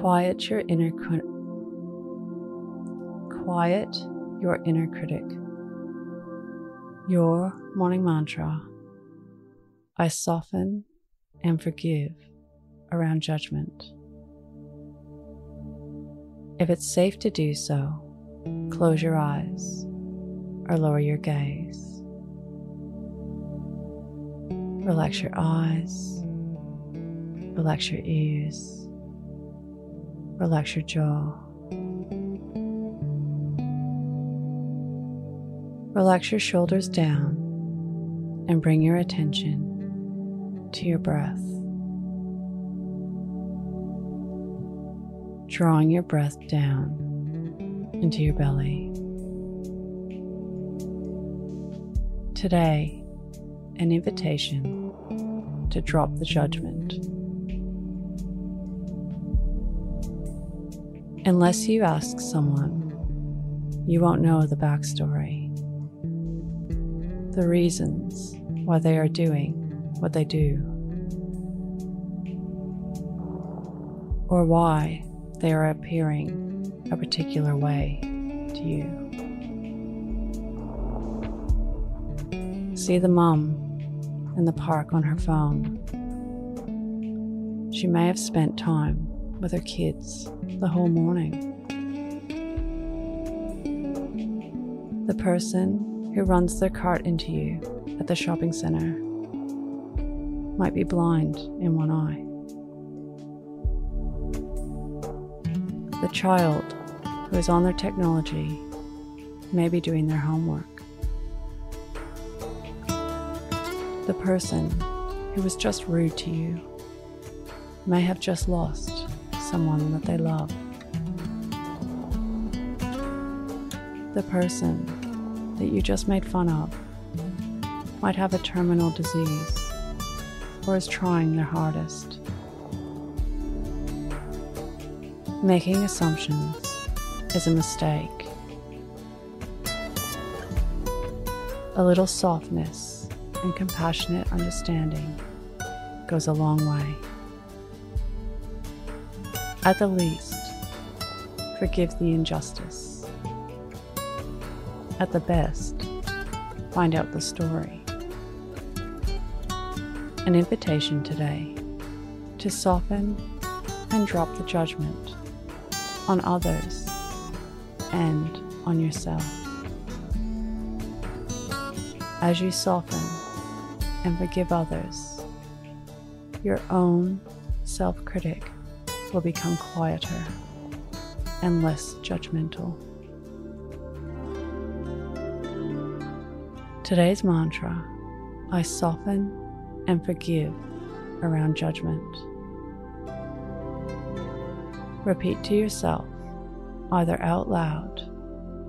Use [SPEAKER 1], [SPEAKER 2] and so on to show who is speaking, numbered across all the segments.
[SPEAKER 1] Quiet your inner quiet your inner critic. Your morning mantra I soften and forgive around judgment. If it's safe to do so, close your eyes or lower your gaze. Relax your eyes, relax your ears, relax your jaw. Relax your shoulders down and bring your attention to your breath. Drawing your breath down into your belly. Today, an invitation to drop the judgment. Unless you ask someone, you won't know the backstory, the reasons why they are doing what they do, or why they are appearing a particular way to you. See the mum in the park on her phone. She may have spent time with her kids the whole morning. The person who runs their cart into you at the shopping center might be blind in one eye. The child who is on their technology may be doing their homework. The person who was just rude to you may have just lost someone that they love. The person that you just made fun of might have a terminal disease or is trying their hardest. Making assumptions is a mistake. A little softness and compassionate understanding goes a long way. At the least, forgive the injustice. At the best, find out the story. An invitation today to soften and drop the judgment on others and on yourself. As you soften and forgive others, your own self critic will become quieter and less judgmental. Today's mantra I soften and forgive around judgment. Repeat to yourself, either out loud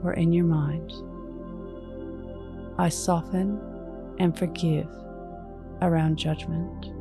[SPEAKER 1] or in your mind I soften and forgive around judgment.